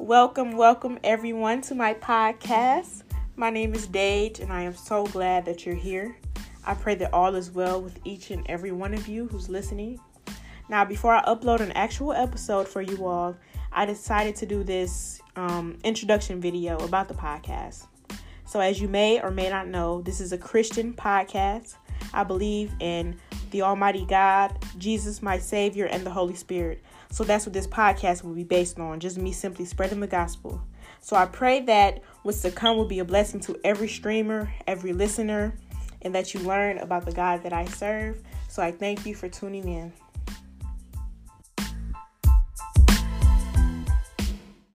Welcome, welcome everyone to my podcast. My name is Dage, and I am so glad that you're here. I pray that all is well with each and every one of you who's listening. Now, before I upload an actual episode for you all, I decided to do this um, introduction video about the podcast. So, as you may or may not know, this is a Christian podcast. I believe in the Almighty God, Jesus, my Savior, and the Holy Spirit. So, that's what this podcast will be based on just me simply spreading the gospel. So, I pray that what's to come will be a blessing to every streamer, every listener, and that you learn about the God that I serve. So, I thank you for tuning in.